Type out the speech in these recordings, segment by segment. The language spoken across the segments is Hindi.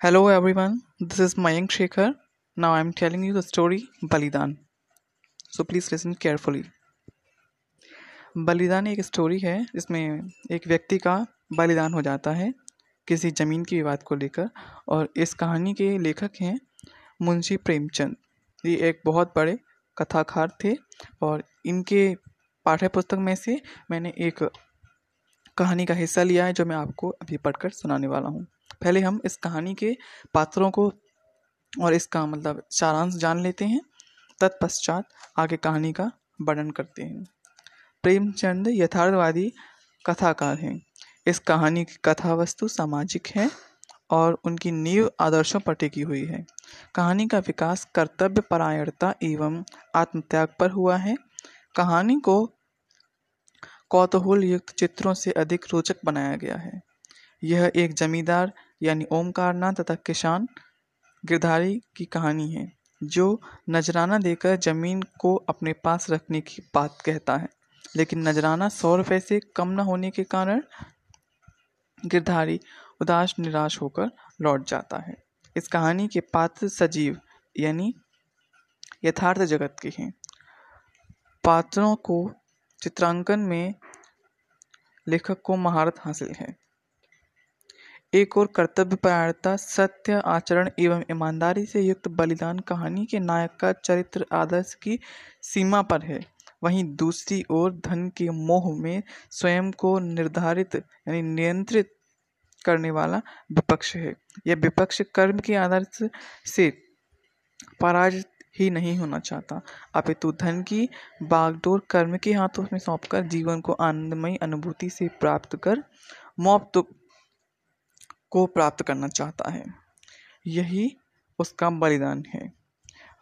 Hello everyone, this is Mayank Shekhar. Now I am telling you the story बलिदान So please listen carefully. बलिदान एक स्टोरी है जिसमें एक व्यक्ति का बलिदान हो जाता है किसी ज़मीन के विवाद को लेकर। और इस कहानी के लेखक हैं मुंशी प्रेमचंद। ये एक बहुत बड़े कथाकार थे और इनके पाठ्य पुस्तक में से मैंने एक कहानी का हिस्सा लिया है जो मैं आपको अभी पढ़कर सुनाने वाला हूँ। पहले हम इस कहानी के पात्रों को और इसका मतलब सारांश जान लेते हैं, तत्पश्चात आगे कहानी का वर्णन करते हैं। प्रेमचंद यथार्थवादी कथाकार हैं। इस कहानी की कथा वस्तु सामाजिक है और उनकी नींव आदर्शों पर टिकी हुई है। कहानी का विकास कर्तव्य परायणता एवं आत्मत्याग पर हुआ है। कहानी को कौतूहल युक्त चित्रों से अधिक रोचक बनाया गया है। यह एक जमींदार, यानी ओमकारनाथ तथा किसान गिरधारी की कहानी है, जो नजराना देकर ज़मीन को अपने पास रखने की बात कहता है। लेकिन नजराना सौ रुपये से कम न होने के कारण गिरधारी उदास, निराश होकर लौट जाता है। इस कहानी के पात्र सजीव, यानी यथार्थ जगत के हैं। पात्रों को चित्रांकन में लेखक को महारत हासिल है। एक और कर्तव्यपरायणता, सत्य आचरण एवं ईमानदारी से युक्त बलिदान कहानी के नायक का चरित्र आदर्श की सीमा पर है। वहीं दूसरी ओर धन के मोह में स्वयं को निर्धारित, यानी नियंत्रित करने वाला विपक्ष है। यह विपक्ष कर्म के आदर्श से पराजित ही नहीं होना चाहता। अपितु धन की बागडोर कर्म के हाथों में सौंपकर जीवन को आनंदमयी अनुभूति से प्राप्त कर मौत तो को प्राप्त करना चाहता है। यही उसका बलिदान है।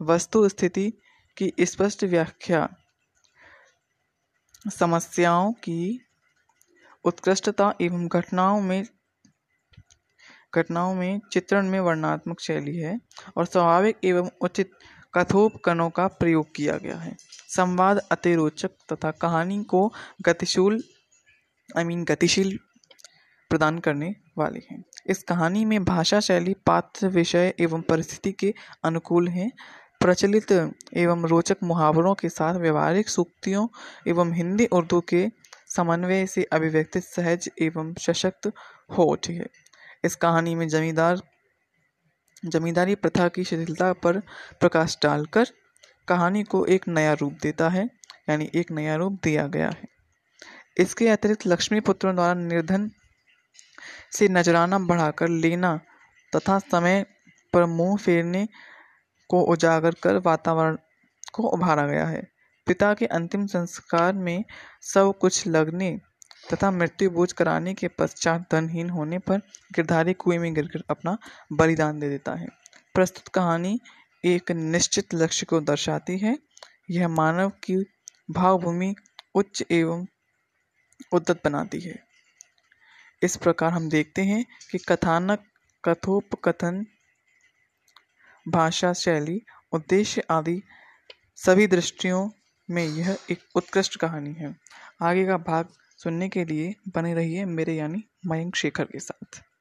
वस्तु स्थिति की स्पष्ट व्याख्या। समस्याओं की उत्कृष्टता एवं घटनाओं में घटनाओं में चित्रण में वर्णात्मक शैली है और स्वाभाविक एवं उचित कथोपकरणों का प्रयोग किया गया है। संवाद अति रोचक तथा कहानी को गतिशील आई मीन गतिशील प्रदान करने वाली हैं। इस कहानी में भाषा शैली, पात्र विषय एवं परिस्थिति के अनुकूल है। प्रचलित एवं रोचक मुहावरों के साथ व्यवहारिक सूक्तियों एवं हिंदी, उर्दू के समन्वय से अभिव्यक्ति सहज एवं सशक्त हो उठी है। इस कहानी में जमींदार, जमींदारी प्रथा की शिथिलता पर प्रकाश डालकर कहानी को एक नया रूप देता है, यानी एक नया रूप दिया गया है। इसके अतिरिक्त लक्ष्मी पुत्रों द्वारा निर्धन से नजराना बढ़ाकर लेना तथा समय पर मुँह फेरने को उजागर कर वातावरण को उभारा गया है। पिता के अंतिम संस्कार में सब कुछ लगने तथा मृत्यु बोझ कराने के पश्चात धनहीन होने पर गिरधारी कुएँ में गिरकर अपना बलिदान दे देता है। प्रस्तुत कहानी एक निश्चित लक्ष्य को दर्शाती है। यह मानव की भावभूमि उच्च एवं उद्दत बनाती है। इस प्रकार हम देखते हैं कि कथानक, कथोपकथन, भाषा शैली, उद्देश्य आदि सभी दृष्टियों में यह एक उत्कृष्ट कहानी है। आगे का भाग सुनने के लिए बने रहिए मेरे यानी मयंक शेखर के साथ।